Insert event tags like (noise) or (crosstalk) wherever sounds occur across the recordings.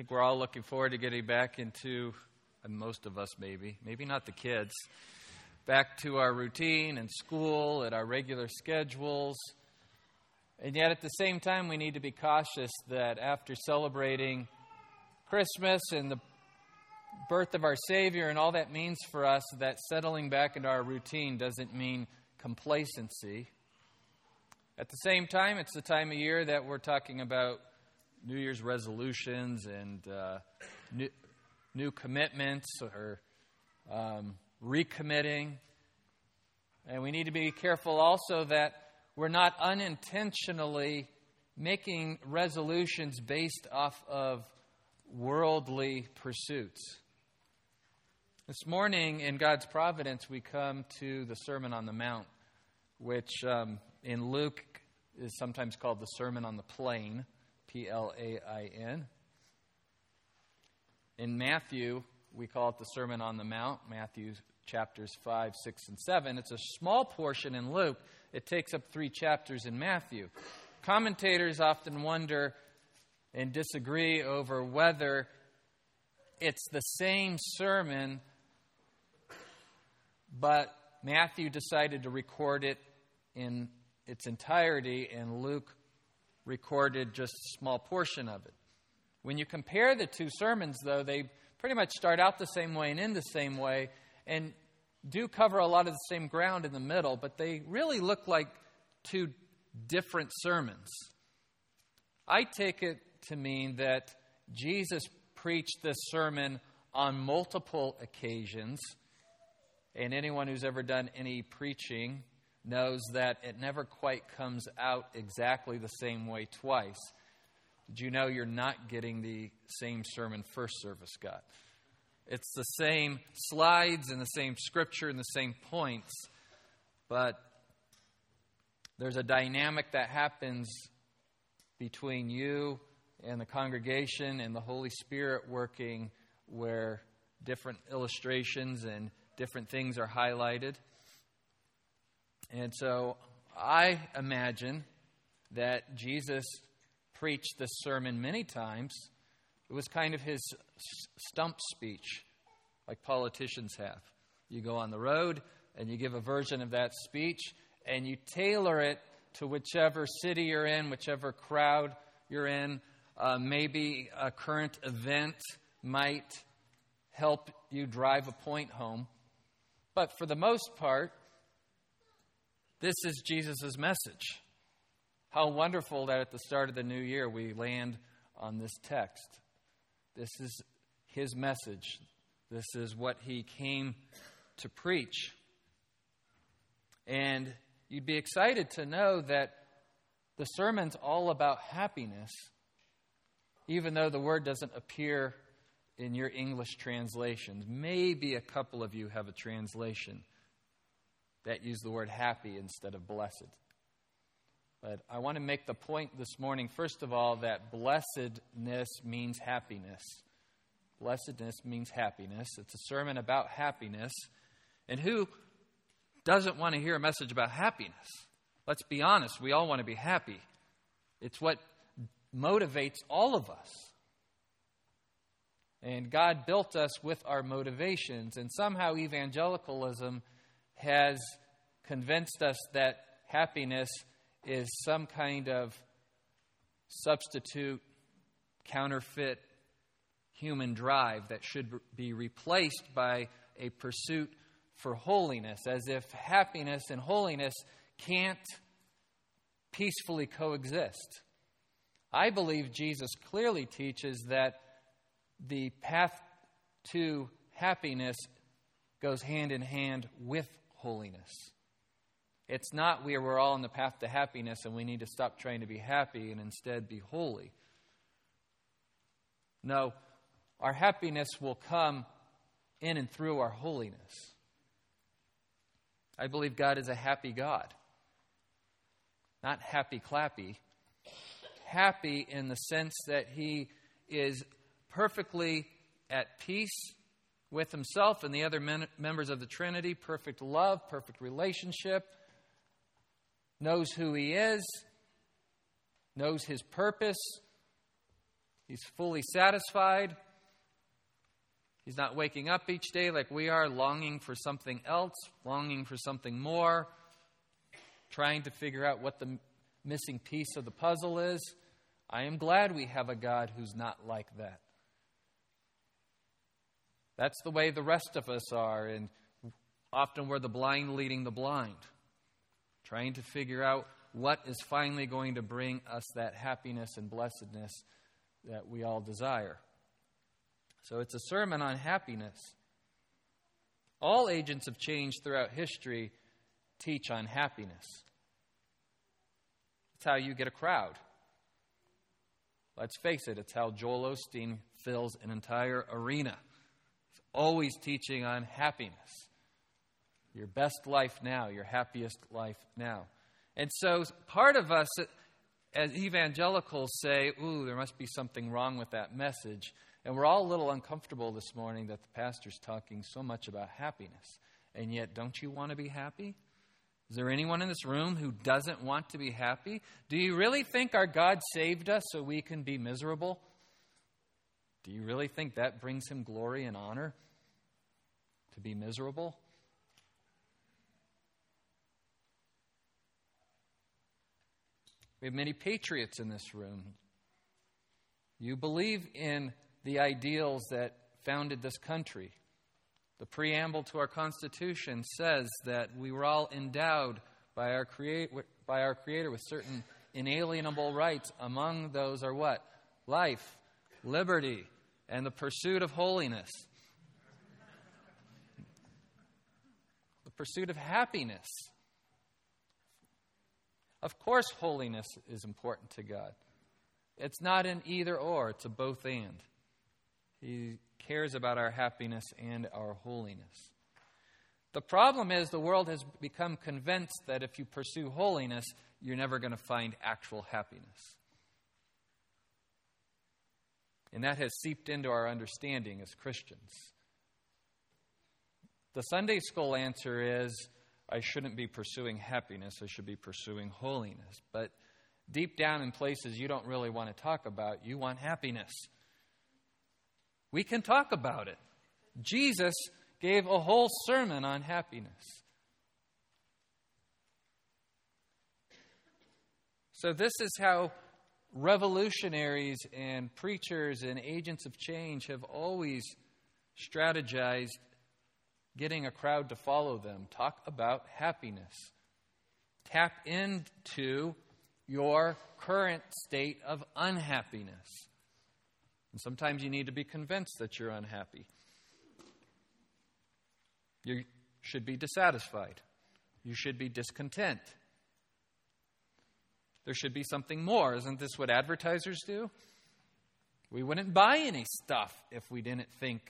think we're all looking forward to getting back into, and most of us maybe, maybe not the kids, back to our routine and school and our regular schedules. And yet, at the same time, we need to be cautious that after celebrating Christmas and the birth of our Savior and all that means for us, that settling back into our routine doesn't mean complacency. At the same time, it's the time of year that we're talking about New Year's resolutions and uh, new, new commitments or um, recommitting. And we need to be careful also that we're not unintentionally making resolutions based off of worldly pursuits. This morning, in God's providence, we come to the Sermon on the Mount, which um, in Luke is sometimes called the Sermon on the Plain. P L A I N. In Matthew, we call it the Sermon on the Mount, Matthew chapters 5, 6, and 7. It's a small portion in Luke. It takes up three chapters in Matthew. Commentators often wonder and disagree over whether it's the same sermon, but Matthew decided to record it in its entirety, and Luke recorded just a small portion of it. When you compare the two sermons, though, they pretty much start out the same way and end the same way, and do cover a lot of the same ground in the middle, but they really look like two different sermons. I take it to mean that Jesus preached this sermon on multiple occasions, and anyone who's ever done any preaching knows that it never quite comes out exactly the same way twice. Did you know you're not getting the same sermon first service got? It's the same slides and the same scripture and the same points, but there's a dynamic that happens between you and the congregation and the Holy Spirit working where different illustrations and different things are highlighted. And so I imagine that Jesus preached this sermon many times. It was kind of his stump speech, like politicians have. You go on the road and you give a version of that speech and you tailor it to whichever city you're in, whichever crowd you're in. Uh, maybe a current event might help you drive a point home. But for the most part, this is Jesus' message. How wonderful that at the start of the new year we land on this text. This is his message. This is what he came to preach. And you'd be excited to know that the sermon's all about happiness, even though the word doesn't appear in your English translations. Maybe a couple of you have a translation that use the word happy instead of blessed. But I want to make the point this morning, first of all, that blessedness means happiness. Blessedness means happiness. It's a sermon about happiness. And who doesn't want to hear a message about happiness? Let's be honest, we all want to be happy. It's what motivates all of us. And God built us with our motivations. And somehow evangelicalism has convinced us that happiness is some kind of substitute, counterfeit human drive that should be replaced by a pursuit for holiness, as if happiness and holiness can't peacefully coexist. I believe Jesus clearly teaches that the path to happiness goes hand in hand with holiness. It's not we we're all on the path to happiness and we need to stop trying to be happy and instead be holy. No, our happiness will come in and through our holiness. I believe God is a happy God. Not happy clappy. Happy in the sense that He is perfectly at peace with himself and the other men, members of the Trinity, perfect love, perfect relationship, knows who he is, knows his purpose, He's fully satisfied. He's not waking up each day like we are, longing for something else, longing for something more, trying to figure out what the missing piece of the puzzle is. I am glad we have a God who's not like that. That's the way the rest of us are, and often we're the blind leading the blind, trying to figure out what is finally going to bring us that happiness and blessedness that we all desire. So it's a sermon on happiness. All agents of change throughout history teach on happiness. It's how you get a crowd. Let's face it, it's how Joel Osteen fills an entire arena. Always teaching on happiness. Your best life now, your happiest life now. And so part of us as evangelicals say, ooh, there must be something wrong with that message. And we're all a little uncomfortable this morning that the pastor's talking so much about happiness. And yet, don't you want to be happy? Is there anyone in this room who doesn't want to be happy? Do you really think our God saved us so we can be miserable? Do you really think that brings him glory and honor? To be miserable? We have many patriots in this room. You believe in the ideals that founded this country. The preamble to our Constitution says that we were all endowed by our, create, by our Creator with certain inalienable rights. Among those are what? Life, liberty, and the pursuit of holiness. The pursuit of happiness. Of course, holiness is important to God. It's not an either or, it's a both and. He cares about our happiness and our holiness. The problem is the world has become convinced that if you pursue holiness, you're never going to find actual happiness. And that has seeped into our understanding as Christians. The Sunday school answer is I shouldn't be pursuing happiness, I should be pursuing holiness. But deep down in places you don't really want to talk about, you want happiness. We can talk about it. Jesus gave a whole sermon on happiness. So, this is how revolutionaries and preachers and agents of change have always strategized getting a crowd to follow them. Talk about happiness. Tap into your current state of unhappiness. And sometimes you need to be convinced that you're unhappy. You should be dissatisfied. You should be discontent. There should be something more. Isn't this what advertisers do? We wouldn't buy any stuff if we didn't think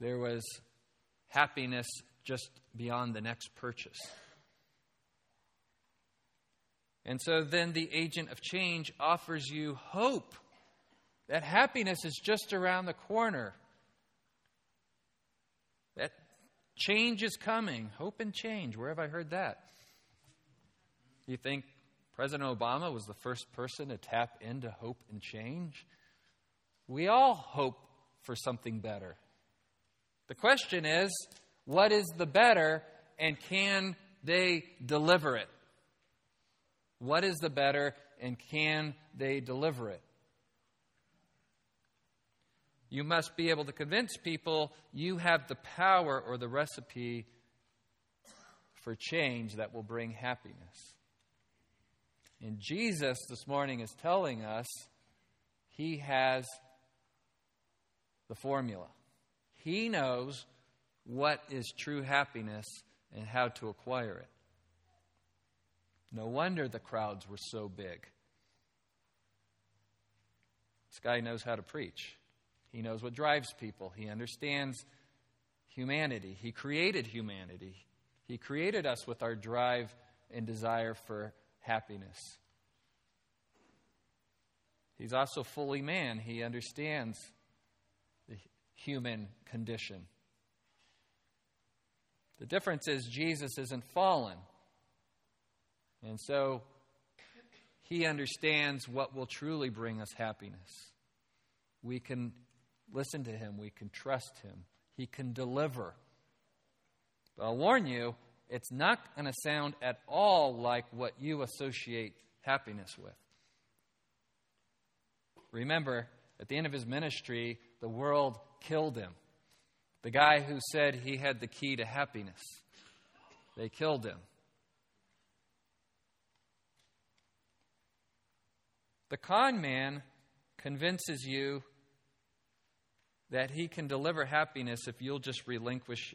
there was happiness just beyond the next purchase. And so then the agent of change offers you hope that happiness is just around the corner. That change is coming. Hope and change. Where have I heard that? You think President Obama was the first person to tap into hope and change? We all hope for something better. The question is what is the better and can they deliver it? What is the better and can they deliver it? You must be able to convince people you have the power or the recipe for change that will bring happiness. And Jesus this morning is telling us he has the formula. He knows what is true happiness and how to acquire it. No wonder the crowds were so big. This guy knows how to preach. He knows what drives people. He understands humanity. He created humanity. He created us with our drive and desire for happiness. He's also fully man. He understands the human condition. The difference is Jesus isn't fallen. And so he understands what will truly bring us happiness. We can listen to him, we can trust him, he can deliver. But I'll warn you, it's not going to sound at all like what you associate happiness with. Remember, at the end of his ministry, the world killed him. The guy who said he had the key to happiness, they killed him. The con man convinces you that he can deliver happiness if you'll just relinquish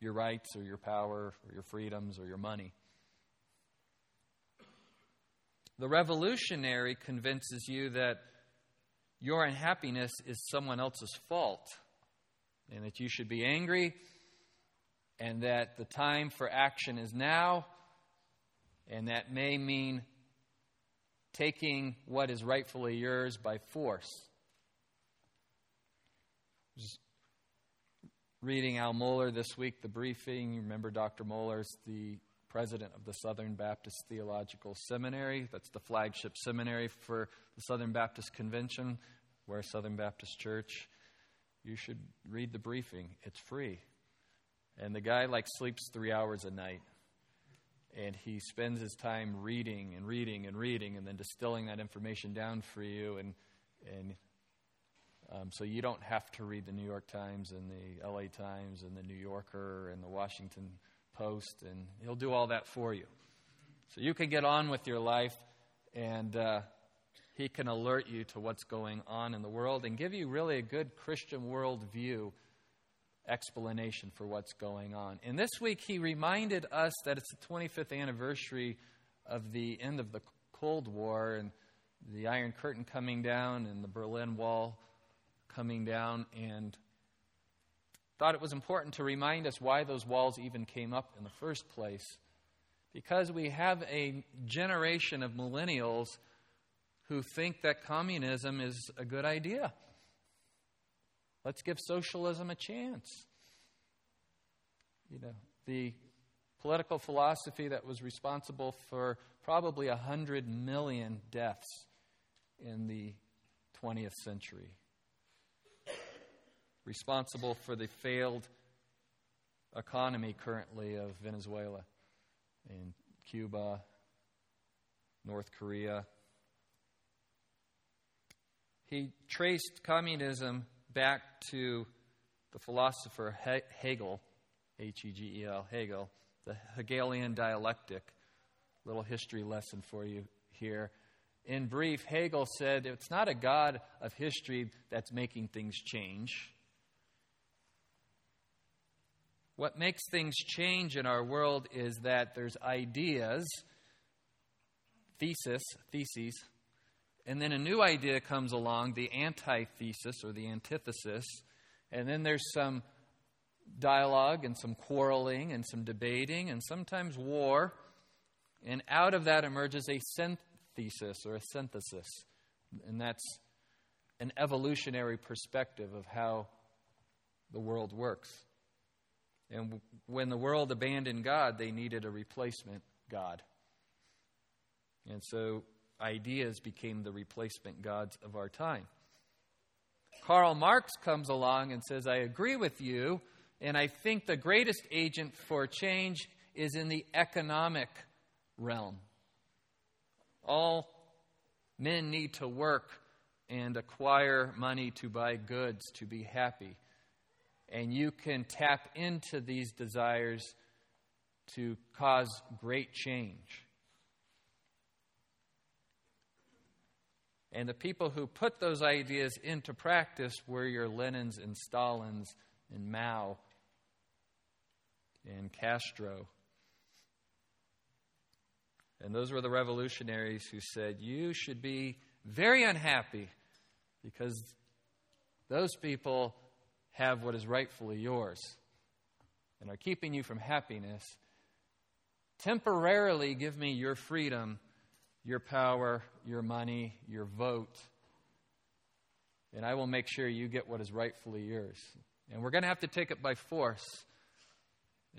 your rights or your power or your freedoms or your money. The revolutionary convinces you that your unhappiness is someone else's fault and that you should be angry and that the time for action is now and that may mean taking what is rightfully yours by force. Reading Al Mohler this week, the briefing. You remember Dr. Mohler's the president of the Southern Baptist Theological Seminary. That's the flagship seminary for the Southern Baptist Convention. We're a Southern Baptist church. You should read the briefing. It's free. And the guy like sleeps three hours a night and he spends his time reading and reading and reading and then distilling that information down for you and and um, so you don't have to read the New York Times and the LA Times and the New Yorker and the Washington Post and he'll do all that for you so you can get on with your life and uh, he can alert you to what's going on in the world and give you really a good Christian worldview explanation for what's going on. And this week, he reminded us that it's the 25th anniversary of the end of the Cold War and the Iron Curtain coming down and the Berlin Wall coming down, and thought it was important to remind us why those walls even came up in the first place. Because we have a generation of millennials who think that communism is a good idea. Let's give socialism a chance. You know, the political philosophy that was responsible for probably 100 million deaths in the 20th century, responsible for the failed economy currently of Venezuela and Cuba, North Korea. He traced communism back to the philosopher Hegel, H E G E L, Hegel, the Hegelian dialectic. Little history lesson for you here. In brief, Hegel said it's not a God of history that's making things change. What makes things change in our world is that there's ideas, thesis, theses, and then a new idea comes along, the antithesis or the antithesis, and then there's some dialogue and some quarreling and some debating and sometimes war. And out of that emerges a synthesis or a synthesis. And that's an evolutionary perspective of how the world works. And when the world abandoned God, they needed a replacement God. And so ideas became the replacement gods of our time. Karl Marx comes along and says, I agree with you, and I think the greatest agent for change is in the economic realm. All men need to work and acquire money to buy goods to be happy. And you can tap into these desires to cause great change. And the people who put those ideas into practice were your Lenins and Stalins and Mao and Castro. And those were the revolutionaries who said, You should be very unhappy because those people have what is rightfully yours and are keeping you from happiness. Temporarily give me your freedom your power, your money, your vote, and I will make sure you get what is rightfully yours. And we're going to have to take it by force.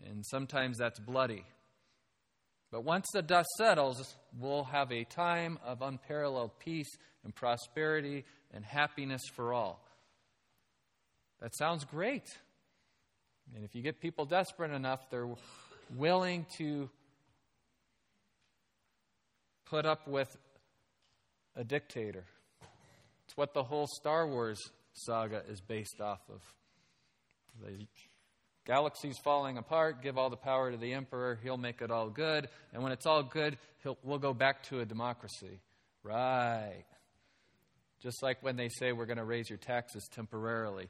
And sometimes that's bloody. But once the dust settles, we'll have a time of unparalleled peace and prosperity and happiness for all. That sounds great. And if you get people desperate enough, they're willing to put up with a dictator. It's what the whole Star Wars saga is based off of. The galaxy's falling apart, give all the power to the emperor, he'll make it all good, and when it's all good, we'll go back to a democracy. Right. Just like when they say we're going to raise your taxes temporarily.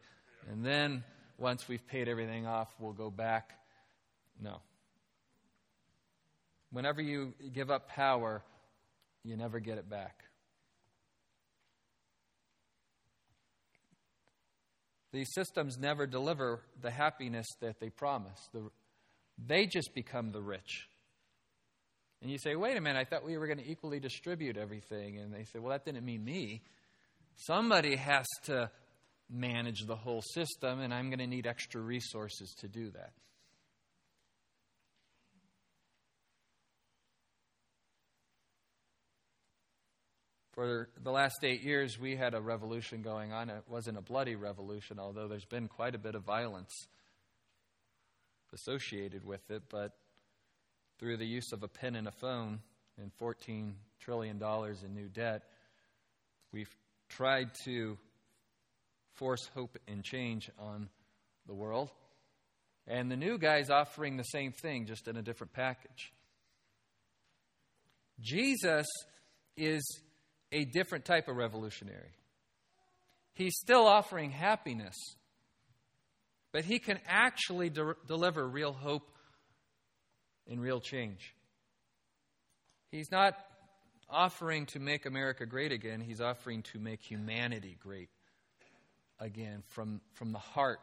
And then once we've paid everything off, we'll go back. No. Whenever you give up power, you never get it back. These systems never deliver the happiness that they promise. The, they just become the rich. And you say, wait a minute, I thought we were going to equally distribute everything. And they say, well, that didn't mean me. Somebody has to manage the whole system, and I'm going to need extra resources to do that. For the last eight years, we had a revolution going on. It wasn't a bloody revolution, although there's been quite a bit of violence associated with it. But through the use of a pen and a phone and $14 trillion in new debt, we've tried to force hope and change on the world. And the new guy's offering the same thing, just in a different package. Jesus is a different type of revolutionary. He's still offering happiness, but he can actually de- deliver real hope and real change. He's not offering to make America great again, he's offering to make humanity great again from, from the heart.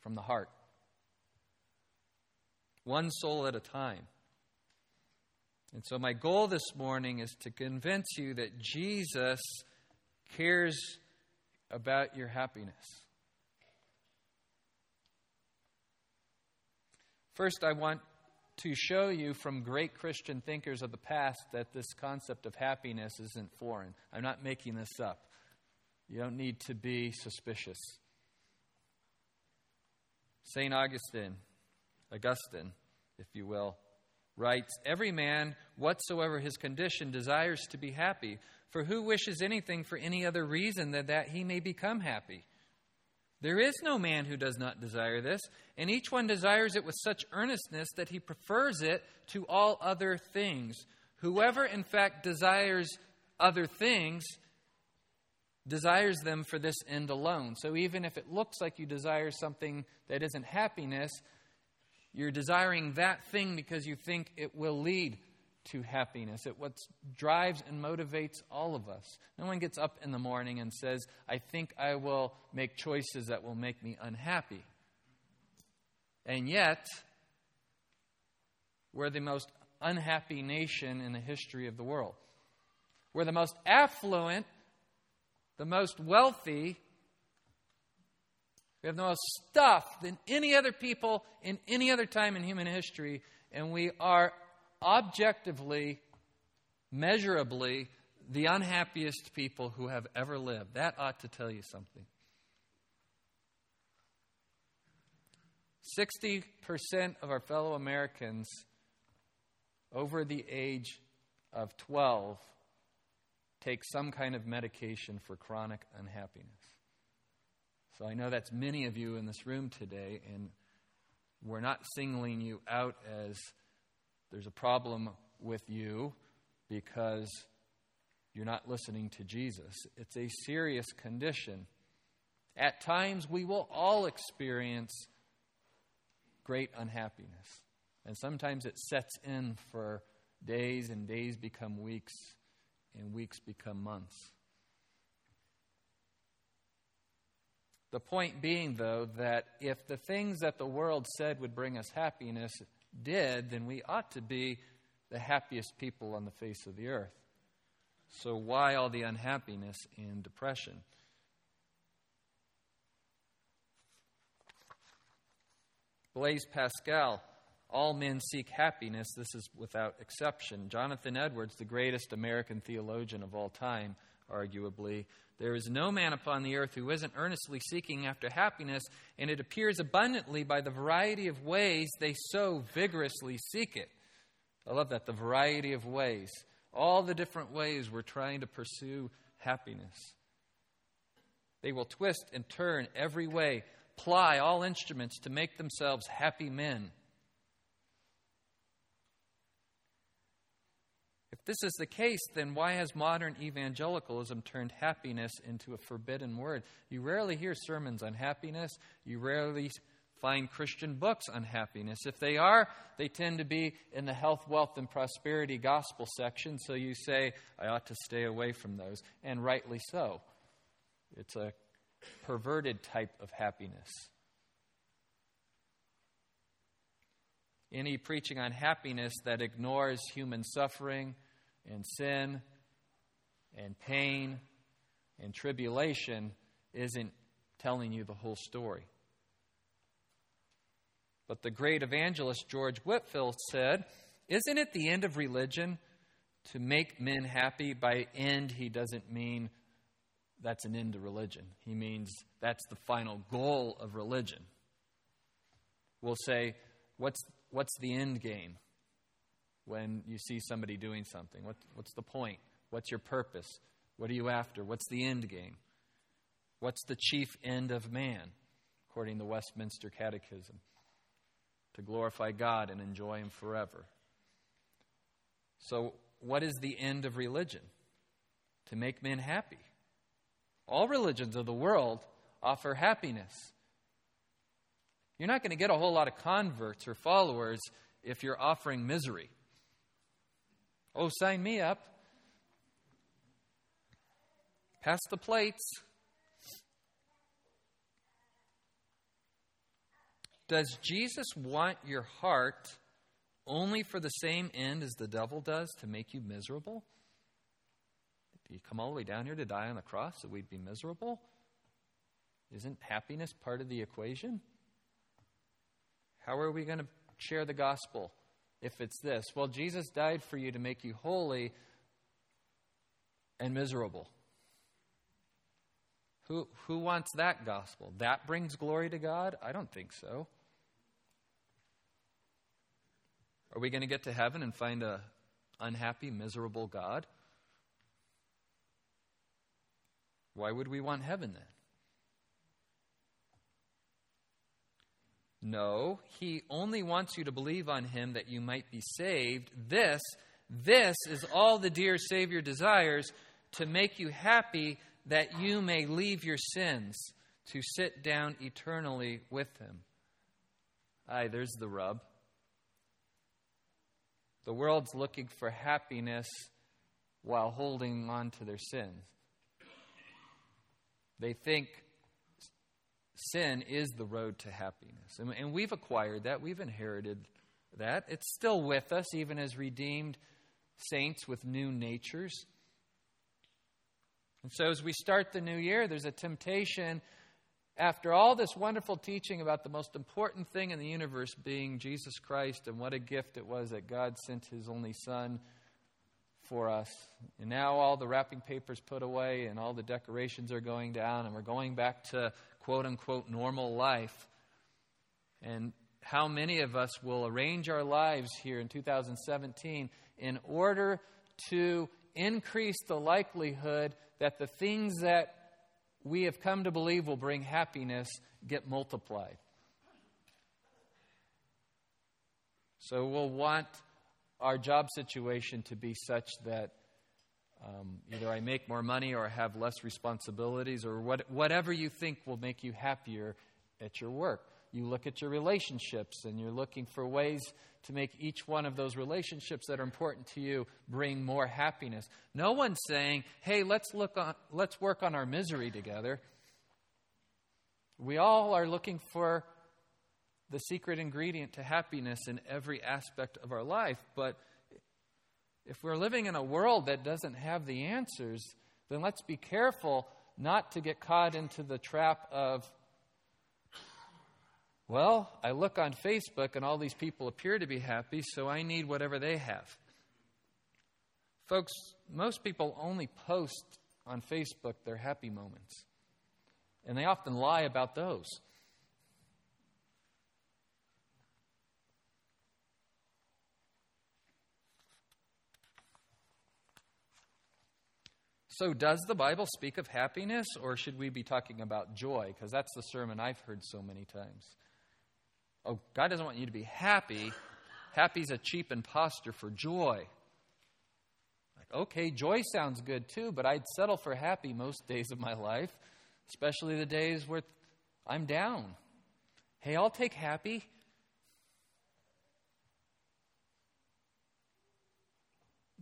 From the heart. One soul at a time. And so, my goal this morning is to convince you that Jesus cares about your happiness. First, I want to show you from great Christian thinkers of the past that this concept of happiness isn't foreign. I'm not making this up. You don't need to be suspicious. St. Augustine, Augustine, if you will, writes Every man, whatsoever his condition, desires to be happy. For who wishes anything for any other reason than that he may become happy? There is no man who does not desire this, and each one desires it with such earnestness that he prefers it to all other things. Whoever, in fact, desires other things, desires them for this end alone. So even if it looks like you desire something that isn't happiness, you're desiring that thing because you think it will lead to happiness. It what drives and motivates all of us. No one gets up in the morning and says, I think I will make choices that will make me unhappy. And yet, we're the most unhappy nation in the history of the world. We're the most affluent, the most wealthy, we have the most stuff than any other people in any other time in human history, and we are objectively, measurably, the unhappiest people who have ever lived. That ought to tell you something. 60% of our fellow Americans over the age of 12 take some kind of medication for chronic unhappiness. So I know that's many of you in this room today, and we're not singling you out as there's a problem with you because you're not listening to Jesus. It's a serious condition. At times, we will all experience great unhappiness. And sometimes it sets in for days, and days become weeks, and weeks become months. The point being, though, that if the things that the world said would bring us happiness did, then we ought to be the happiest people on the face of the earth. So, why all the unhappiness and depression? Blaise Pascal all men seek happiness. This is without exception. Jonathan Edwards, the greatest American theologian of all time, arguably, there is no man upon the earth who isn't earnestly seeking after happiness, and it appears abundantly by the variety of ways they so vigorously seek it. I love that, the variety of ways. All the different ways we're trying to pursue happiness. They will twist and turn every way, ply all instruments to make themselves happy men. If this is the case, then why has modern evangelicalism turned happiness into a forbidden word? You rarely hear sermons on happiness. You rarely find Christian books on happiness. If they are, they tend to be in the health, wealth, and prosperity gospel section, so you say, I ought to stay away from those, and rightly so. It's a perverted type of happiness. Any preaching on happiness that ignores human suffering and sin and pain and tribulation isn't telling you the whole story. But the great evangelist George Whitefield said, Isn't it the end of religion to make men happy? By end, he doesn't mean that's an end to religion. He means that's the final goal of religion. We'll say, What's, what's the end game when you see somebody doing something? What, what's the point? What's your purpose? What are you after? What's the end game? What's the chief end of man, according to the Westminster Catechism? to glorify God and enjoy Him forever. So, what is the end of religion? To make men happy. All religions of the world offer happiness. You're not going to get a whole lot of converts or followers if you're offering misery. Oh, sign me up. Pass the plates. Does Jesus want your heart only for the same end as the devil does to make you miserable? Did he come all the way down here to die on the cross so we'd be miserable? Isn't happiness part of the equation? How are we going to share the gospel if it's this? Well, Jesus died for you to make you holy and miserable. Who, who wants that gospel? That brings glory to God? I don't think so. Are we going to get to heaven and find a unhappy, miserable God? Why would we want heaven then? No, he only wants you to believe on him that you might be saved. This, this is all the dear Savior desires to make you happy that you may leave your sins to sit down eternally with him. Aye, there's the rub. The world's looking for happiness while holding on to their sins. They think sin is the road to happiness. And, and, we've acquired that, we've inherited that. It's still with us, even as redeemed saints with new natures. And so, as we start the new year, there's a temptation after all this wonderful teaching about the most important thing in the universe being Jesus Christ and what a gift it was that God sent his only Son for us. And now all the wrapping papers put away and all the decorations are going down and we're going back to quote unquote normal life. And how many of us will arrange our lives here in 2017 in order to increase the likelihood that the things that we have come to believe will bring happiness get multiplied. So we'll want our job situation to be such that um, either I make more money or I have less responsibilities or what, whatever you think will make you happier at your work. You look at your relationships and you're looking for ways to make each one of those relationships that are important to you bring more happiness. No one's saying, "Hey, let's look on let's work on our misery together." We all are looking for the secret ingredient to happiness in every aspect of our life, but if we're living in a world that doesn't have the answers, then let's be careful not to get caught into the trap of Well, I look on Facebook and all these people appear to be happy, so I need whatever they have. Folks, most people only post on Facebook their happy moments, and they often lie about those. So, does the Bible speak of happiness, or should we be talking about joy? Because that's the sermon I've heard so many times. Oh, God doesn't want you to be happy. Happy is a cheap impostor for joy. Like, okay, joy sounds good too, but I'd settle for happy most days of my life, especially the days where I'm down. Hey, I'll take happy.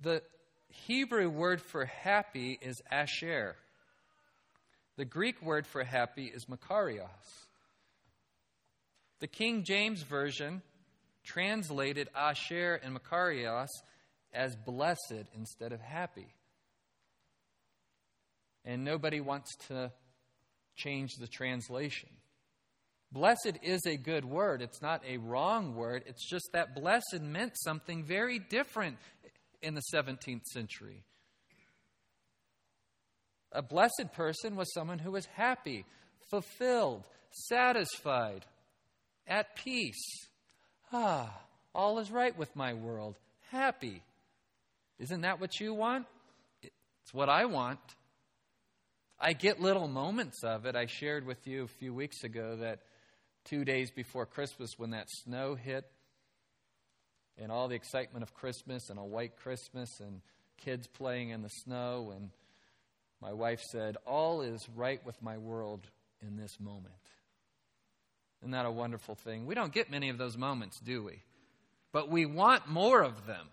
The Hebrew word for happy is asher. The Greek word for happy is makarios. The King James Version translated asher and makarios as blessed instead of happy. And nobody wants to change the translation. Blessed is a good word. It's not a wrong word. It's just that blessed meant something very different in the 17th century. A blessed person was someone who was happy, fulfilled, satisfied, at peace. Ah, all is right with my world. Happy. Isn't that what you want? It's what I want. I get little moments of it. I shared with you a few weeks ago that two days before Christmas, when that snow hit, and all the excitement of Christmas and a white Christmas and kids playing in the snow. And my wife said, All is right with my world in this moment. Isn't that a wonderful thing? We don't get many of those moments, do we? But we want more of them.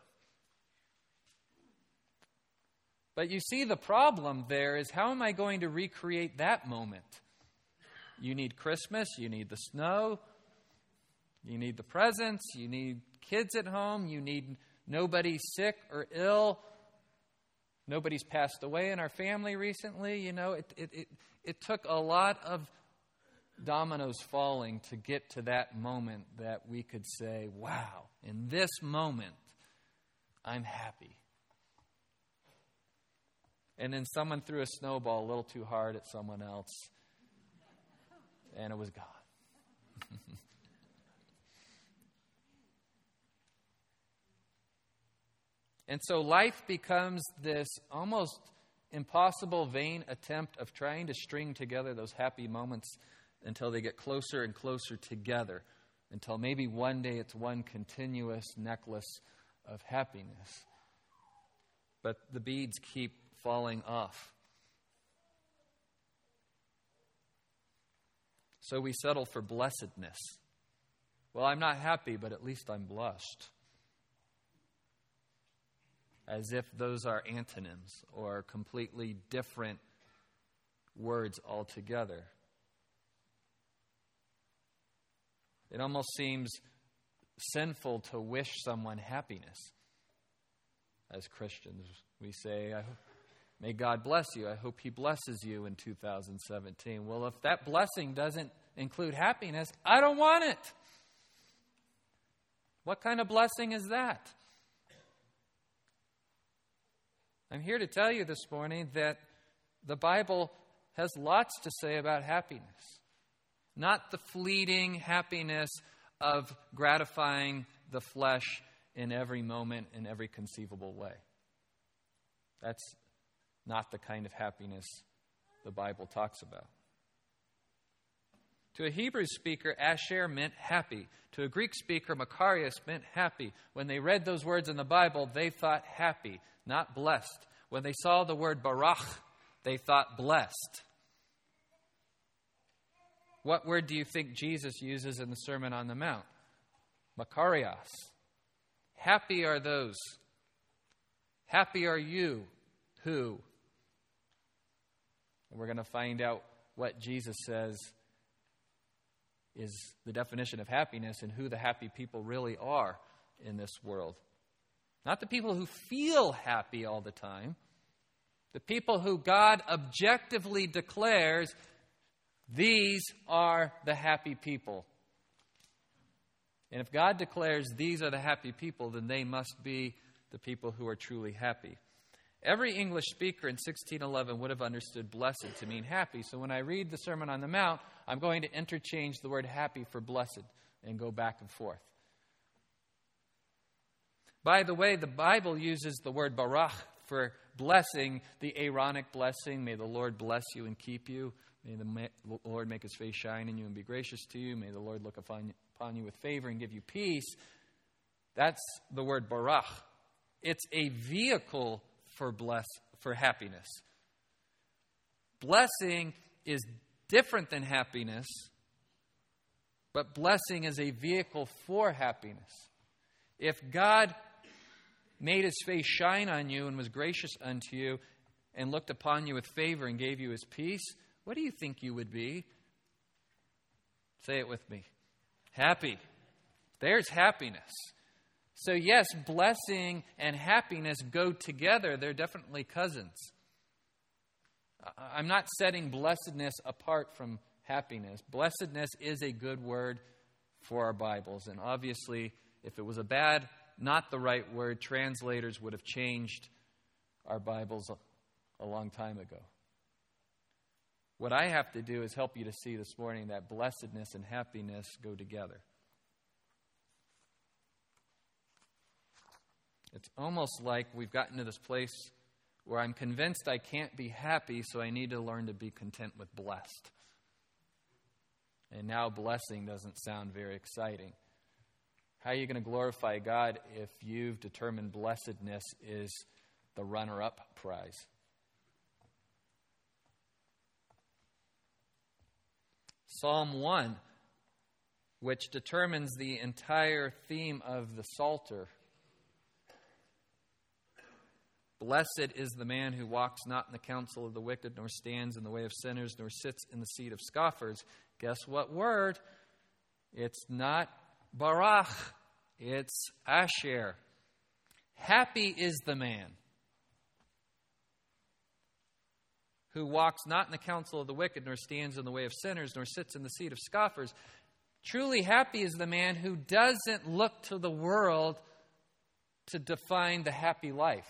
But you see, the problem there is how am I going to recreate that moment? You need Christmas, you need the snow, you need the presents, you need kids at home, you need nobody sick or ill. Nobody's passed away in our family recently. You know, it, it, it, it took a lot of dominoes falling to get to that moment that we could say, wow, in this moment, I'm happy. And then someone threw a snowball a little too hard at someone else, and it was gone. (laughs) And so life becomes this almost impossible, vain attempt of trying to string together those happy moments until they get closer and closer together, until maybe one day it's one continuous necklace of happiness. But the beads keep falling off. So we settle for blessedness. Well, I'm not happy, but at least I'm blessed as if those are antonyms or completely different words altogether. It almost seems sinful to wish someone happiness. As Christians, we say, May God bless you. I hope He blesses you in 2017. Well, if that blessing doesn't include happiness, I don't want it. What kind of blessing is that? I'm here to tell you this morning that the Bible has lots to say about happiness. Not the fleeting happiness of gratifying the flesh in every moment, in every conceivable way. That's not the kind of happiness the Bible talks about. To a Hebrew speaker, Asher meant happy. To a Greek speaker, Makarios meant happy. When they read those words in the Bible, they thought happy, not blessed. When they saw the word Barak, they thought blessed. What word do you think Jesus uses in the Sermon on the Mount? Makarios. Happy are those. Happy are you who. And we're going to find out what Jesus says is the definition of happiness and who the happy people really are in this world. Not the people who feel happy all the time, the people who God objectively declares these are the happy people. And if God declares these are the happy people, then they must be the people who are truly happy. Every English speaker in 1611 would have understood blessed to mean happy. So when I read the Sermon on the Mount, I'm going to interchange the word happy for blessed and go back and forth. By the way, the Bible uses the word barak for blessing, the Aaronic blessing. May the Lord bless you and keep you. May the Lord make his face shine in you and be gracious to you. May the Lord look upon, you with favor and give you peace. That's the word barak. It's a vehicle for bless for happiness. Blessing is different than happiness, but blessing is a vehicle for happiness. If God made his face shine on you and was gracious unto you and looked upon you with favor and gave you his peace, what do you think you would be? Say it with me. Happy. There's happiness. So, yes, blessing and happiness go together. They're definitely cousins. I'm not setting blessedness apart from happiness. Blessedness is a good word for our Bibles. And obviously, if it was a bad, not the right word, translators would have changed our Bibles a, long time ago. What I have to do is help you to see this morning that blessedness and happiness go together. It's almost like we've gotten to this place where I'm convinced I can't be happy, so I need to learn to be content with blessed. And now blessing doesn't sound very exciting. How are you going to glorify God if you've determined blessedness is the runner up prize? Psalm 1, which determines the entire theme of the Psalter, Blessed is the man who walks not in the counsel of the wicked, nor stands in the way of sinners, nor sits in the seat of scoffers. Guess what word? It's not Barak, it's Asher. Happy is the man who walks not in the counsel of the wicked, nor stands in the way of sinners, nor sits in the seat of scoffers. Truly happy is the man who doesn't look to the world to define the happy life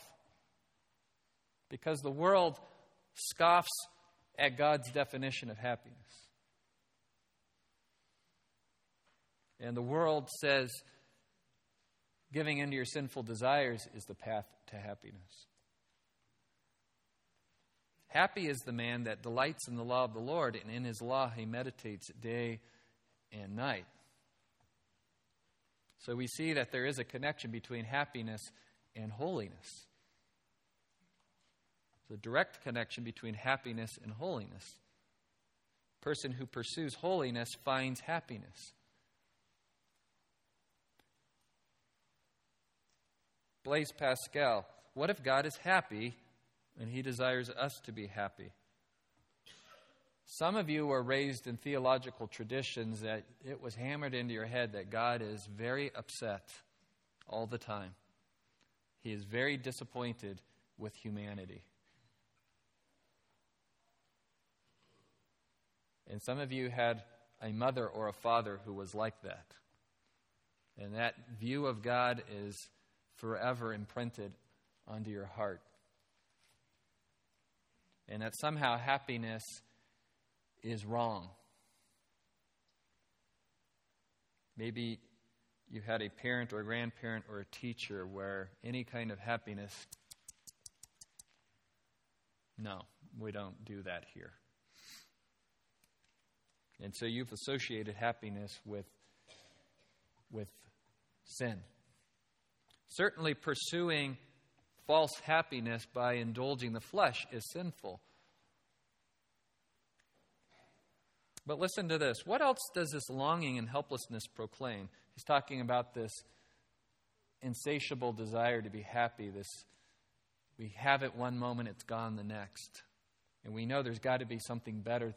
because the world scoffs at God's definition of happiness. And the world says giving into your sinful desires is the path to happiness. Happy is the man that delights in the law of the Lord, and in his law he meditates day and night. So we see that there is a connection between happiness and holiness. There's a direct connection between happiness and holiness. Person who pursues holiness finds happiness. Blaise Pascal, what if God is happy and he desires us to be happy? Some of you were raised in theological traditions that it was hammered into your head that God is very upset all the time. He is very disappointed with humanity. And some of you had a mother or a father who was like that. And that view of God is forever imprinted onto your heart. And that somehow happiness is wrong. Maybe you had a parent or a grandparent or a teacher where any kind of happiness, no, we don't do that here. And so you've associated happiness with, with sin. Certainly, pursuing false happiness by indulging the flesh is sinful. But listen to this. What else does this longing and helplessness proclaim? He's talking about this insatiable desire to be happy. This we have it one moment, it's gone the next. And we know there's got to be something better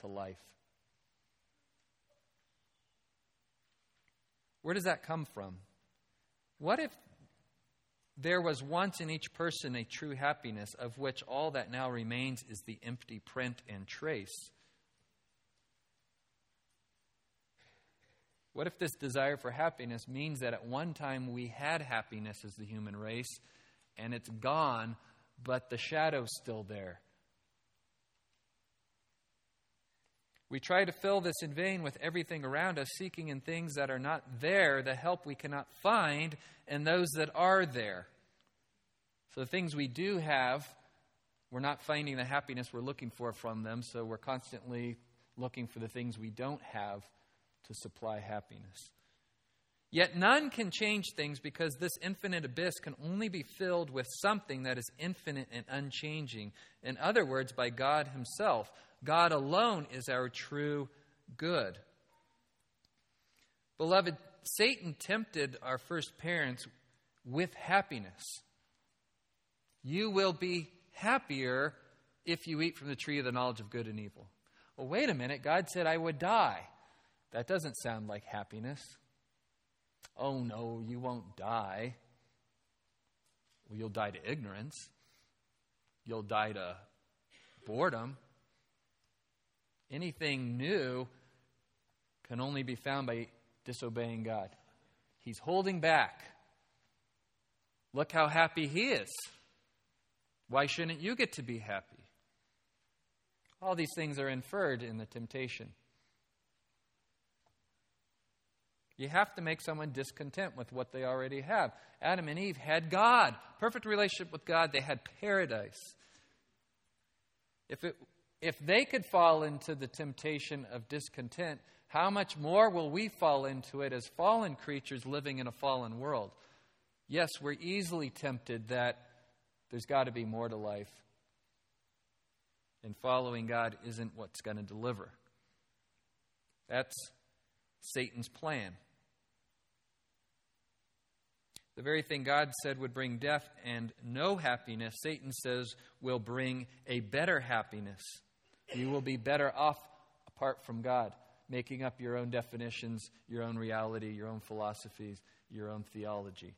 to life. Where does that come from? What if there was once in each person a true happiness, of which all that now remains is the empty print and trace? What if this desire for happiness means that at one time we had happiness as the human race and it's gone, but the shadow's still there? We try to fill this in vain with everything around us, seeking in things that are not there the help we cannot find and those that are there. So the things we do have, we're not finding the happiness we're looking for from them, so we're constantly looking for the things we don't have to supply happiness. Yet none can change things because this infinite abyss can only be filled with something that is infinite and unchanging. In other words, by God Himself. God alone is our true good. Beloved, Satan tempted our first parents with happiness. You will be happier if you eat from the tree of the knowledge of good and evil. Well, wait a minute. God said I would die. That doesn't sound like happiness. Oh, no, you won't die. Well, you'll die to ignorance. You'll die to boredom. Anything new can only be found by disobeying God. He's holding back. Look how happy he is. Why shouldn't you get to be happy? All these things are inferred in the temptation. You have to make someone discontent with what they already have. Adam and Eve had God, perfect relationship with God. They had paradise. If, it, if they could fall into the temptation of discontent, how much more will we fall into it as fallen creatures living in a fallen world? Yes, we're easily tempted that there's got to be more to life. And following God isn't what's going to deliver. That's Satan's plan. The very thing God said would bring death and no happiness, Satan says will bring a better happiness. You will be better off apart from God, making up your own definitions, your own reality, your own philosophies, your own theology.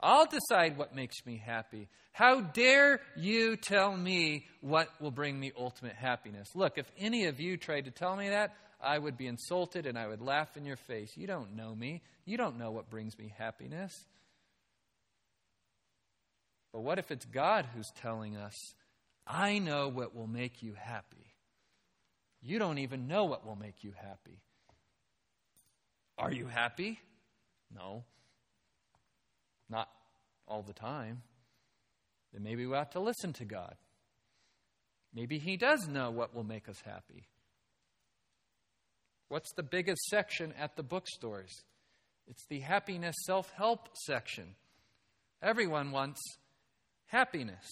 I'll decide what makes me happy. How dare you tell me what will bring me ultimate happiness? Look, if any of you tried to tell me that, I would be insulted and I would laugh in your face. You don't know me. You don't know what brings me happiness. But what if it's God who's telling us, I know what will make you happy? You don't even know what will make you happy. Are you happy? No. Not all the time. Then maybe we ought to listen to God. Maybe He does know what will make us happy. What's the biggest section at the bookstores? It's the happiness self help section. Everyone wants happiness.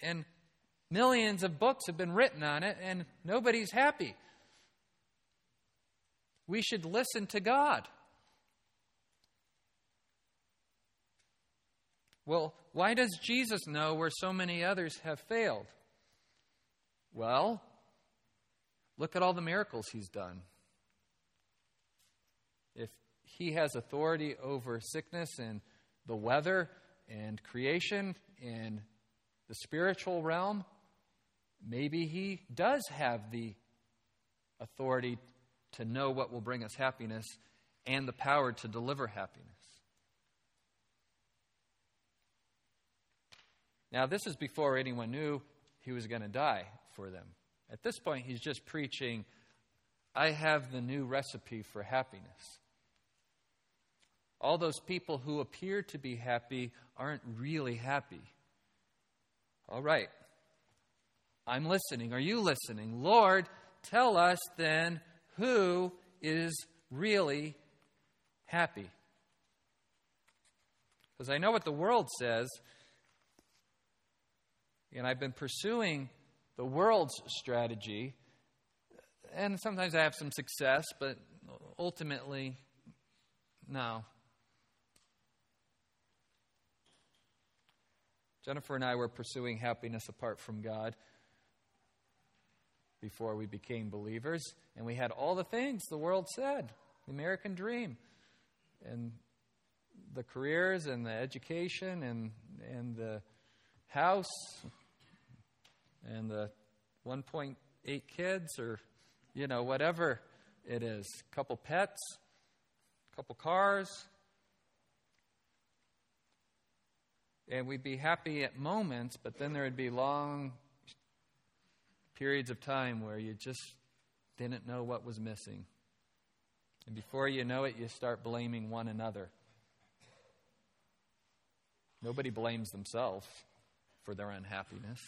And millions of books have been written on it, and nobody's happy. We should listen to God. Well, why does Jesus know where so many others have failed? Well, look at all the miracles he's done if he has authority over sickness and the weather and creation and the spiritual realm, maybe he does have the authority to know what will bring us happiness and the power to deliver happiness. Now, this is before anyone knew he was going to die for them. At this point, he's just preaching, I have the new recipe for happiness. All those people who appear to be happy aren't really happy. All right. I'm listening. Are you listening? Lord, tell us then who is really happy. Because I know what the world says, and I've been pursuing the world's strategy, and sometimes I have some success, but ultimately, no. Jennifer and I were pursuing happiness apart from God before we became believers, and we had all the things the world said the American dream, and the careers, and the education, and, and the house, and the 1.8 kids, or, you know, whatever it is. A couple pets, a couple cars. And we'd be happy at moments, but then there would be long periods of time where you just didn't know what was missing. And before you know it, you start blaming one another. Nobody blames themselves for their unhappiness.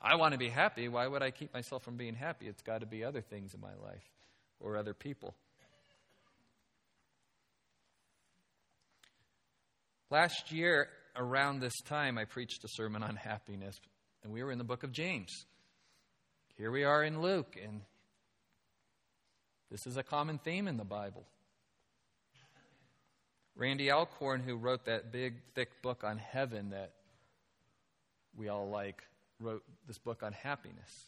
I want to be happy. Why would I keep myself from being happy? It's got to be other things in my life or other people. Last year, around this time, I preached a sermon on happiness, and we were in the book of James. Here we are in Luke, and this is a common theme in the Bible. Randy Alcorn, who wrote that big, thick book on heaven that we all like, wrote this book on happiness.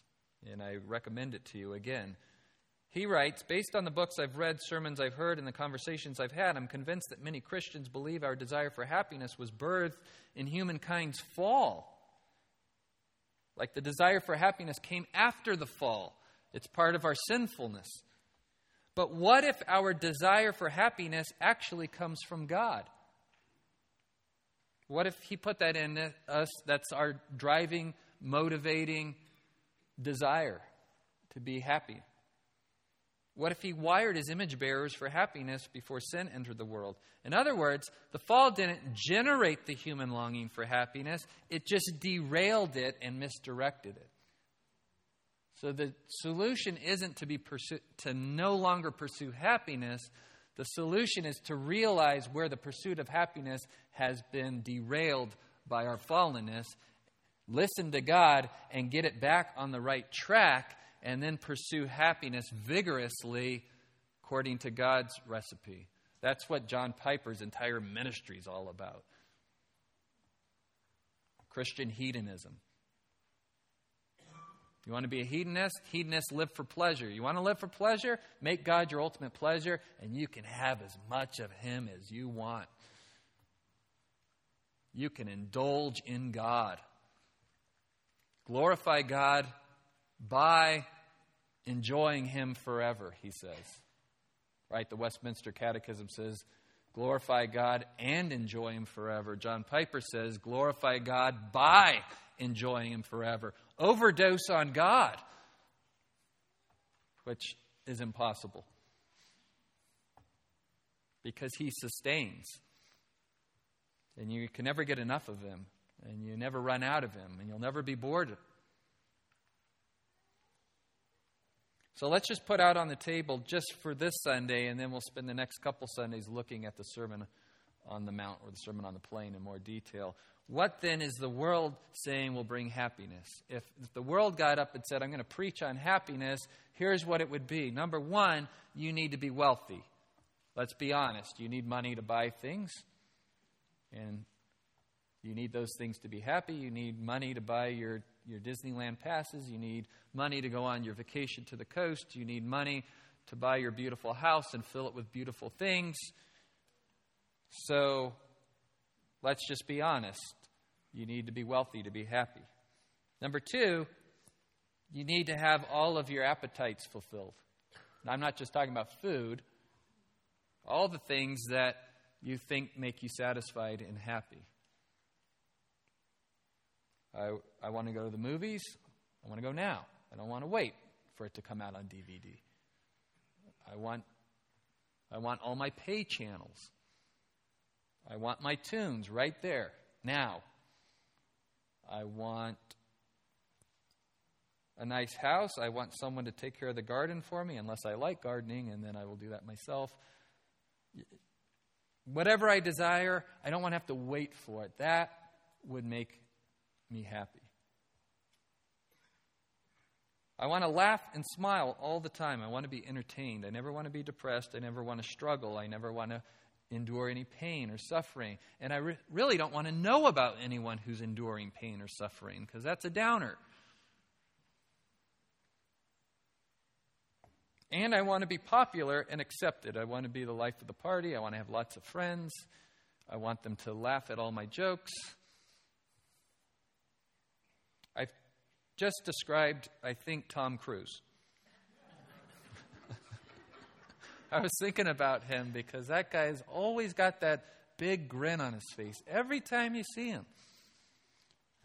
And I recommend it to you again. He writes Based on the books I've read, sermons I've heard, and the conversations I've had, I'm convinced that many Christians believe our desire for happiness was birthed in humankind's fall. Like the desire for happiness came after the fall, it's part of our sinfulness. But what if our desire for happiness actually comes from God? What if He put that in us? That's our driving, motivating desire to be happy. What if He wired His image bearers for happiness before sin entered the world? In other words, the fall didn't generate the human longing for happiness, it just derailed it and misdirected it. So the solution isn't to be pursu- to no longer pursue happiness. The solution is to realize where the pursuit of happiness has been derailed by our fallenness, listen to God and get it back on the right track, and then pursue happiness vigorously according to God's recipe. That's what John Piper's entire ministry is all about. Christian hedonism. You want to be a hedonist? Hedonists live for pleasure. You want to live for pleasure? Make God your ultimate pleasure, and you can have as much of Him as you want. You can indulge in God. Glorify God by enjoying Him forever, he says. Right? The Westminster Catechism says, glorify God and enjoy Him forever. John Piper says, glorify God by enjoying Him forever. Overdose on God, which is impossible because He sustains. And you can never get enough of Him, and you never run out of Him, and you'll never be bored. So let's just put out on the table just for this Sunday, and then we'll spend the next couple Sundays looking at the Sermon on the Mount or the Sermon on the Plain in more detail. What then is the world saying will bring happiness? If, if the world got up and said, I'm going to preach on happiness, here's what it would be. Number one, you need to be wealthy. Let's be honest. You need money to buy things, and you need those things to be happy. You need money to buy your, your Disneyland passes. You need money to go on your vacation to the coast. You need money to buy your beautiful house and fill it with beautiful things. So let's just be honest. You need to be wealthy to be happy. Number two, you need to have all of your appetites fulfilled. And I'm not just talking about food, all the things that you think make you satisfied and happy. I, I want to go to the movies. I want to go now. I don't want to wait for it to come out on DVD. I want, I want all my pay channels. I want my tunes right there, now. I want a nice house. I want someone to take care of the garden for me, unless I like gardening, and then I will do that myself. Whatever I desire, I don't want to have to wait for it. That would make me happy. I want to laugh and smile all the time. I want to be entertained. I never want to be depressed. I never want to struggle. I never want to endure any pain or suffering. And I re- really don't want to know about anyone who's enduring pain or suffering because that's a downer. And I want to be popular and accepted. I want to be the life of the party. I want to have lots of friends. I want them to laugh at all my jokes. I've just described, I think, Tom Cruise. (laughs) I was thinking about him because that guy's always got that big grin on his face every time you see him.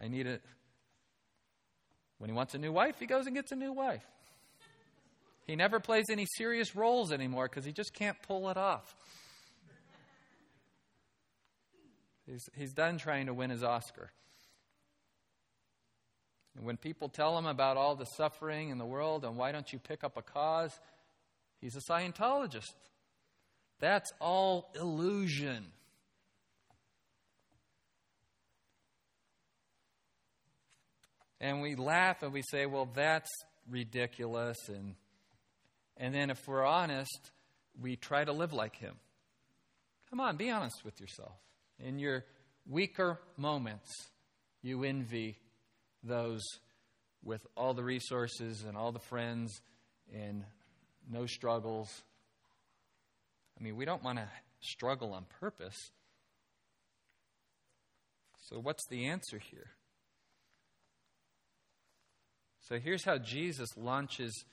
I need it. When he wants a new wife, he goes and gets a new wife. He never plays any serious roles anymore because he just can't pull it off. He's, he's done trying to win his Oscar. And when people tell him about all the suffering in the world and why don't you pick up a cause, he's a Scientologist. That's all illusion. And we laugh and we say, well, that's ridiculous. And, and then if we're honest, we try to live like him. Come on, be honest with yourself. In your weaker moments, you envy those with all the resources and all the friends and no struggles. I mean, we don't want to struggle on purpose. So, what's the answer here? So, here's how Jesus launches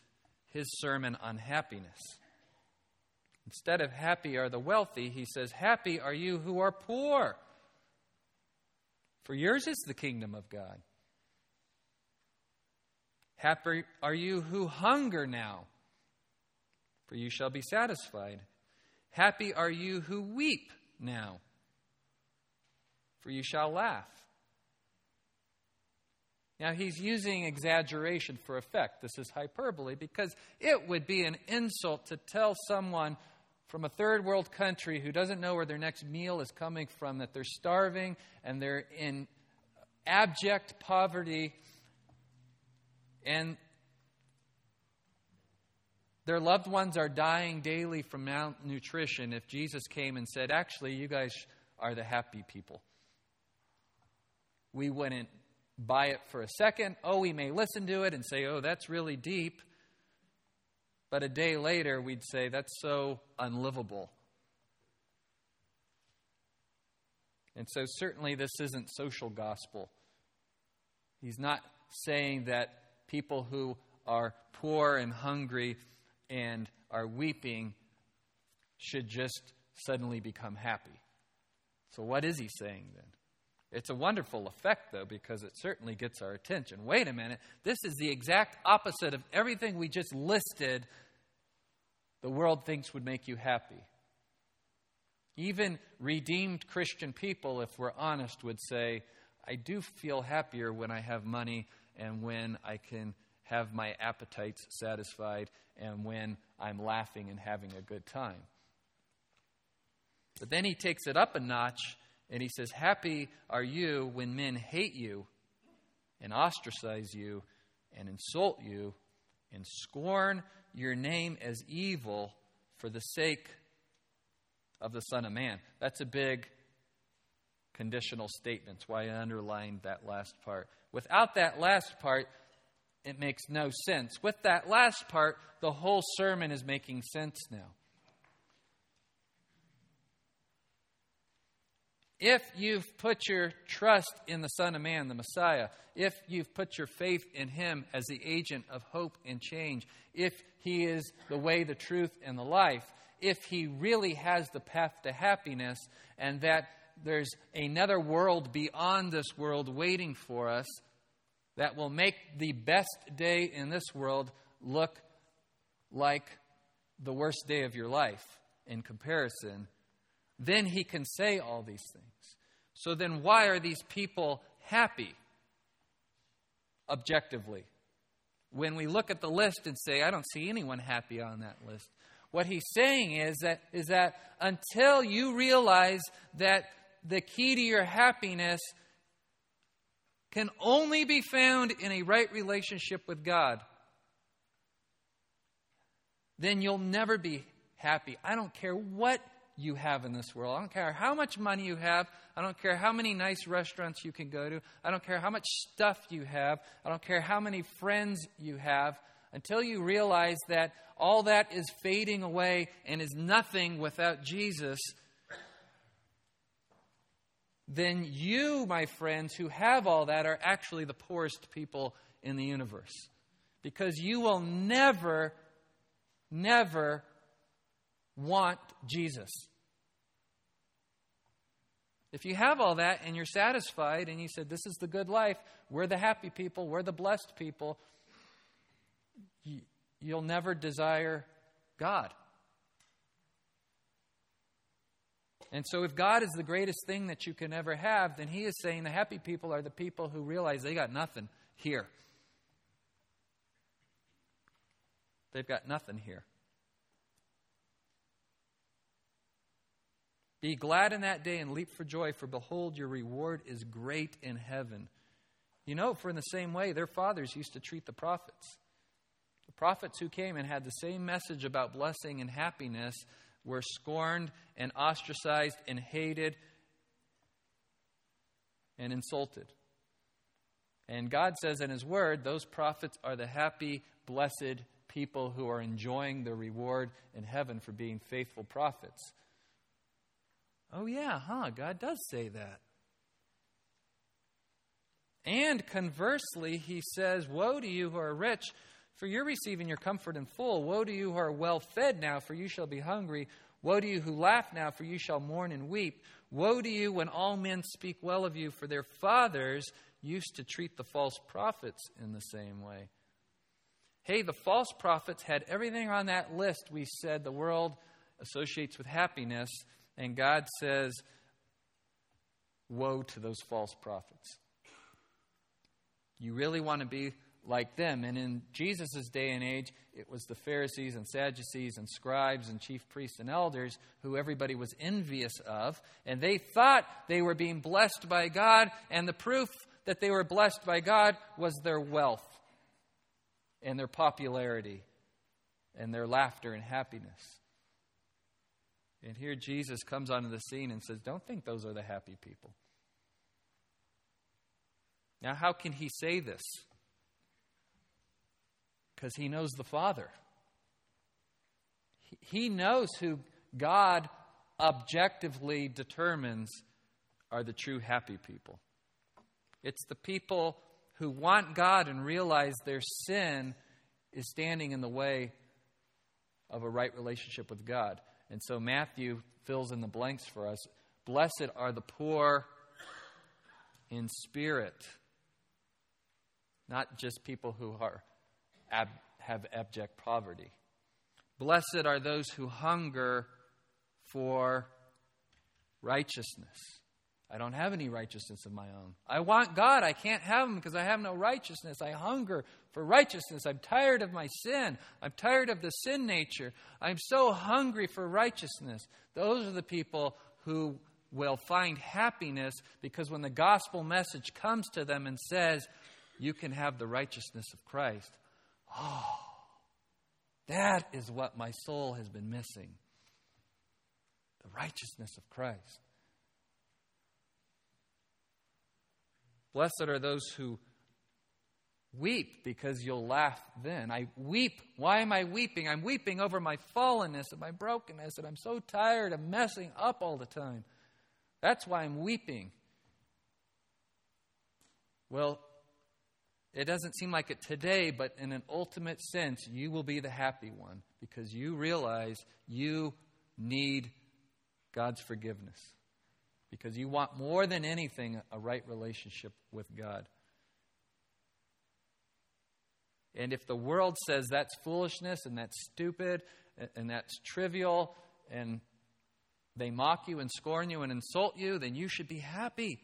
his sermon on happiness. Instead of happy are the wealthy, he says, Happy are you who are poor, for yours is the kingdom of God. Happy are you who hunger now, for you shall be satisfied. Happy are you who weep now, for you shall laugh. Now, he's using exaggeration for effect. This is hyperbole because it would be an insult to tell someone from a third world country who doesn't know where their next meal is coming from that they're starving and they're in abject poverty and their loved ones are dying daily from malnutrition if Jesus came and said, Actually, you guys are the happy people. We wouldn't buy it for a second. Oh, we may listen to it and say, Oh, that's really deep. But a day later, we'd say, That's so unlivable. And so, certainly, this isn't social gospel. He's not saying that people who are poor and hungry and are weeping should just suddenly become happy. So, what is he saying then? It's a wonderful effect, though, because it certainly gets our attention. Wait a minute, this is the exact opposite of everything we just listed the world thinks would make you happy. Even redeemed Christian people, if we're honest, would say, I do feel happier when I have money and when I can have my appetites satisfied and when I'm laughing and having a good time. But then he takes it up a notch and he says, Happy are you when men hate you and ostracize you and insult you and scorn your name as evil for the sake of the Son of Man. That's a big conditional statements, why I underlined that last part. Without that last part, it makes no sense. With that last part, the whole sermon is making sense now. If you've put your trust in the Son of Man, the Messiah, if you've put your faith in Him as the agent of hope and change, if He is the way, the truth, and the life, if He really has the path to happiness, and that there's another world beyond this world waiting for us that will make the best day in this world look like the worst day of your life in comparison, then he can say all these things. So then, why are these people happy objectively? When we look at the list and say, I don't see anyone happy on that list. What he's saying is that, is that until you realize that the key to your happiness can only be found in a right relationship with God, then you'll never be happy. I don't care what you have in this world. I don't care how much money you have. I don't care how many nice restaurants you can go to. I don't care how much stuff you have. I don't care how many friends you have. Until you realize that all that is fading away and is nothing without Jesus, then you, my friends, who have all that, are actually the poorest people in the universe. Because you will never, never want Jesus. If you have all that and you're satisfied and you said, This is the good life, we're the happy people, we're the blessed people, you'll never desire God. And so, if God is the greatest thing that you can ever have, then He is saying the happy people are the people who realize they got nothing here. They've got nothing here. Be glad in that day and leap for joy, for behold, your reward is great in heaven. You know, for in the same way, their fathers used to treat the prophets. The prophets who came and had the same message about blessing and happiness were scorned and ostracized and hated and insulted. And God says in His Word, those prophets are the happy, blessed people who are enjoying the reward in heaven for being faithful prophets. Oh, yeah, huh? God does say that. And conversely, he says, Woe to you who are rich, for you're receiving your comfort in full. Woe to you who are well fed now, for you shall be hungry. Woe to you who laugh now, for you shall mourn and weep. Woe to you when all men speak well of you, for their fathers used to treat the false prophets in the same way. Hey, the false prophets had everything on that list we said the world associates with happiness, and God says, Woe to those false prophets. You really want to be like them. And in Jesus' day and age, it was the Pharisees and Sadducees and scribes and chief priests and elders who everybody was envious of. And they thought they were being blessed by God, and the proof that they were blessed by God was their wealth and their popularity and their laughter and happiness. And here Jesus comes onto the scene and says, Don't think those are the happy people. Now, how can he say this? Because he knows the Father. He knows who God objectively determines are the true happy people. It's the people who want God and realize their sin is standing in the way of a right relationship with God. And so Matthew fills in the blanks for us. Blessed are the poor in spirit, not just people who are ab- have abject poverty. Blessed are those who hunger for righteousness. I don't have any righteousness of my own. I want God. I can't have Him because I have no righteousness. I hunger for righteousness. I'm tired of my sin. I'm tired of the sin nature. I'm so hungry for righteousness. Those are the people who will find happiness because when the gospel message comes to them and says, You can have the righteousness of Christ, oh, that is what my soul has been missing the righteousness of Christ. Blessed are those who weep because you'll laugh then. I weep. Why am I weeping? I'm weeping over my fallenness and my brokenness, and I'm so tired of messing up all the time. That's why I'm weeping. Well, it doesn't seem like it today, but in an ultimate sense, you will be the happy one because you realize you need God's forgiveness. Because you want more than anything a right relationship with God. And if the world says that's foolishness and that's stupid and that's trivial and they mock you and scorn you and insult you, then you should be happy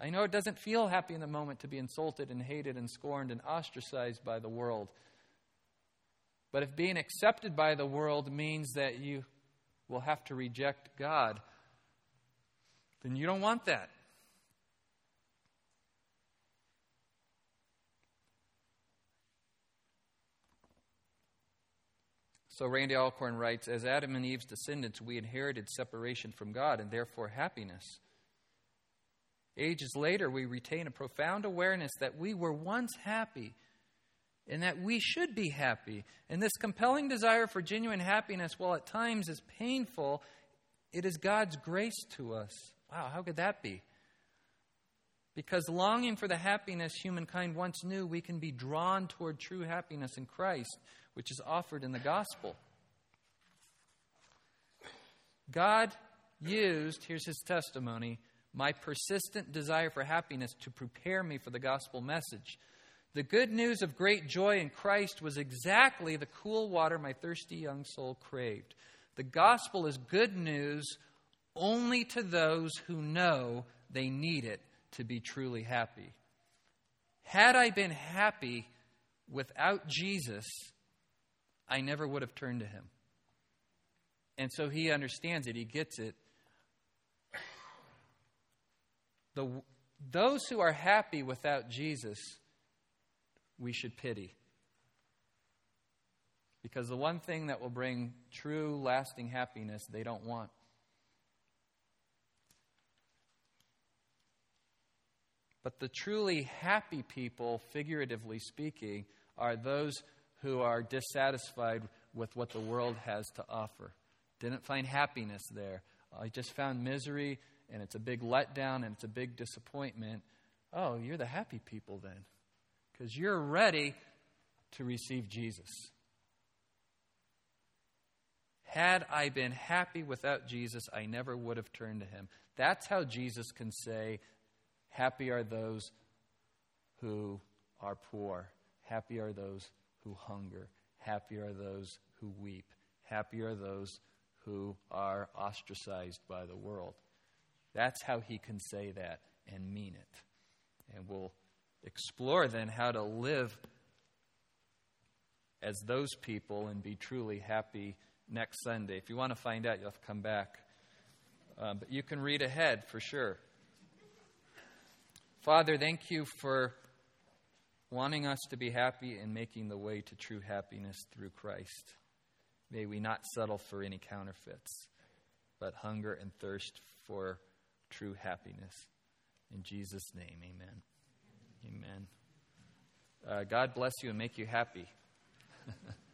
I know it doesn't feel happy in the moment to be insulted and hated and scorned and ostracized by the world. But if being accepted by the world means that you will have to reject God, then you don't want that. So Randy Alcorn writes As Adam and Eve's descendants, we inherited separation from God and therefore happiness. Ages later, we retain a profound awareness that we were once happy and that we should be happy. And this compelling desire for genuine happiness, while at times is painful, it is God's grace to us. Wow, how could that be? Because longing for the happiness humankind once knew, we can be drawn toward true happiness in Christ, which is offered in the gospel. God used, here's his testimony, my persistent desire for happiness to prepare me for the gospel message. The good news of great joy in Christ was exactly the cool water my thirsty young soul craved. The gospel is good news only to those who know they need it to be truly happy. Had I been happy without Jesus, I never would have turned to him. And so he understands it, he gets it. The, those who are happy without Jesus, we should pity. Because the one thing that will bring true, lasting happiness, they don't want. But the truly happy people, figuratively speaking, are those who are dissatisfied with what the world has to offer. Didn't find happiness there. I just found misery, and it's a big letdown, and it's a big disappointment. Oh, you're the happy people then, because you're ready to receive Jesus. Had I been happy without Jesus, I never would have turned to him. That's how Jesus can say, Happy are those who are poor. Happy are those who hunger. Happy are those who weep. Happy are those who are ostracized by the world. That's how he can say that and mean it. And we'll explore then how to live as those people and be truly happy next Sunday. If you want to find out, you'll have to come back. Um, but you can read ahead for sure. Father, thank you for wanting us to be happy and making the way to true happiness through Christ. May we not settle for any counterfeits, but hunger and thirst for true happiness. In Jesus' name, amen. Amen. Uh, God bless you and make you happy. (laughs)